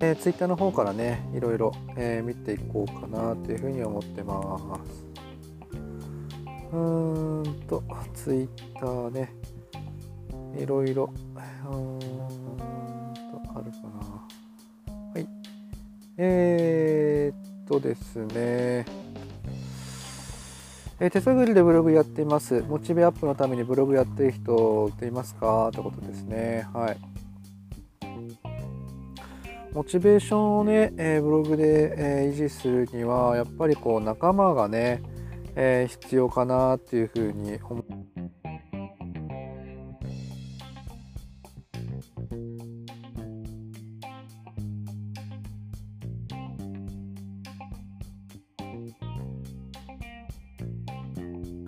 えー、ツイッターの方からねいろいろ、えー、見ていこうかなというふうに思ってますうーんとツイッターねいろいろうーんとあるかなはいえー、っとですねえ手探りでブログやっています。モチベアップのためにブログやってる人っていますか？ってことですね。はい。モチベーションをね、えー、ブログで、えー、維持するには、やっぱりこう仲間がね、えー、必要かなっていうふうに思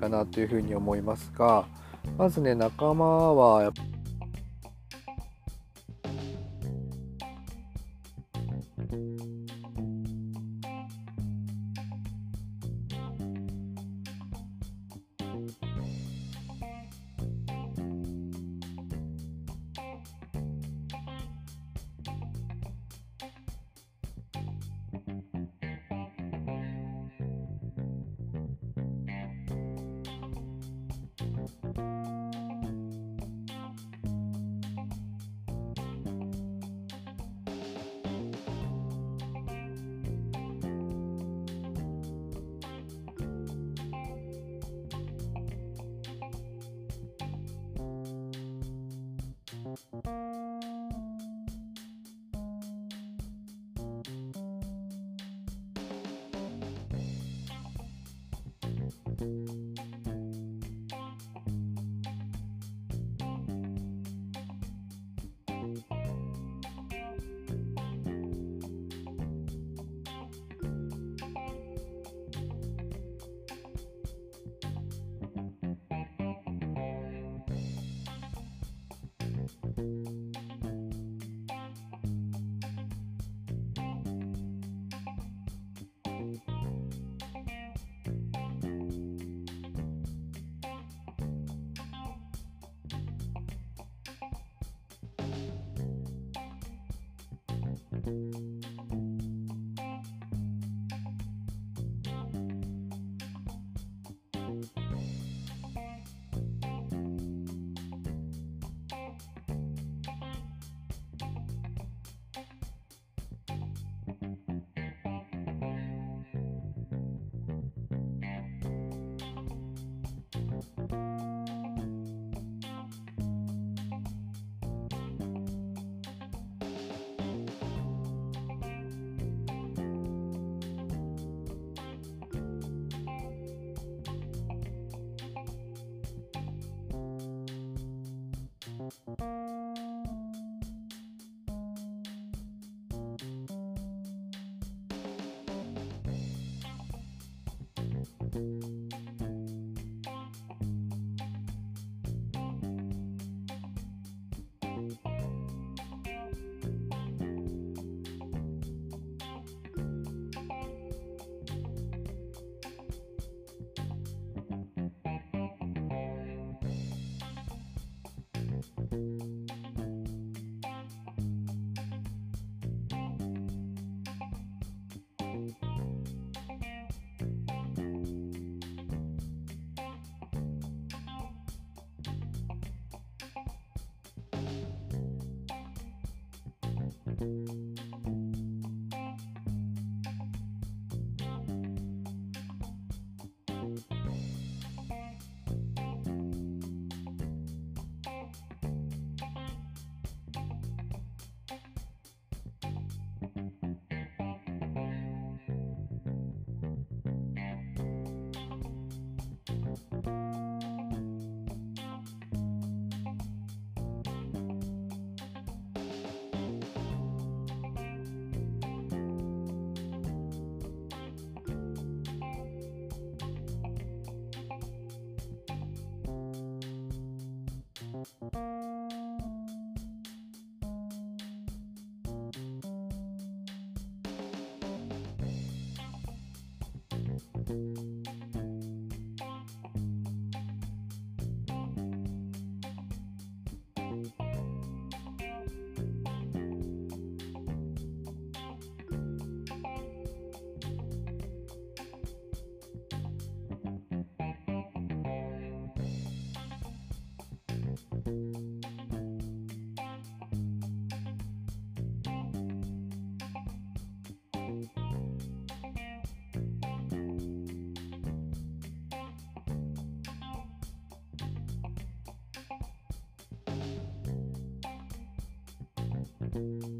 かなというふうに思いますがまずね仲間はやっぱり you you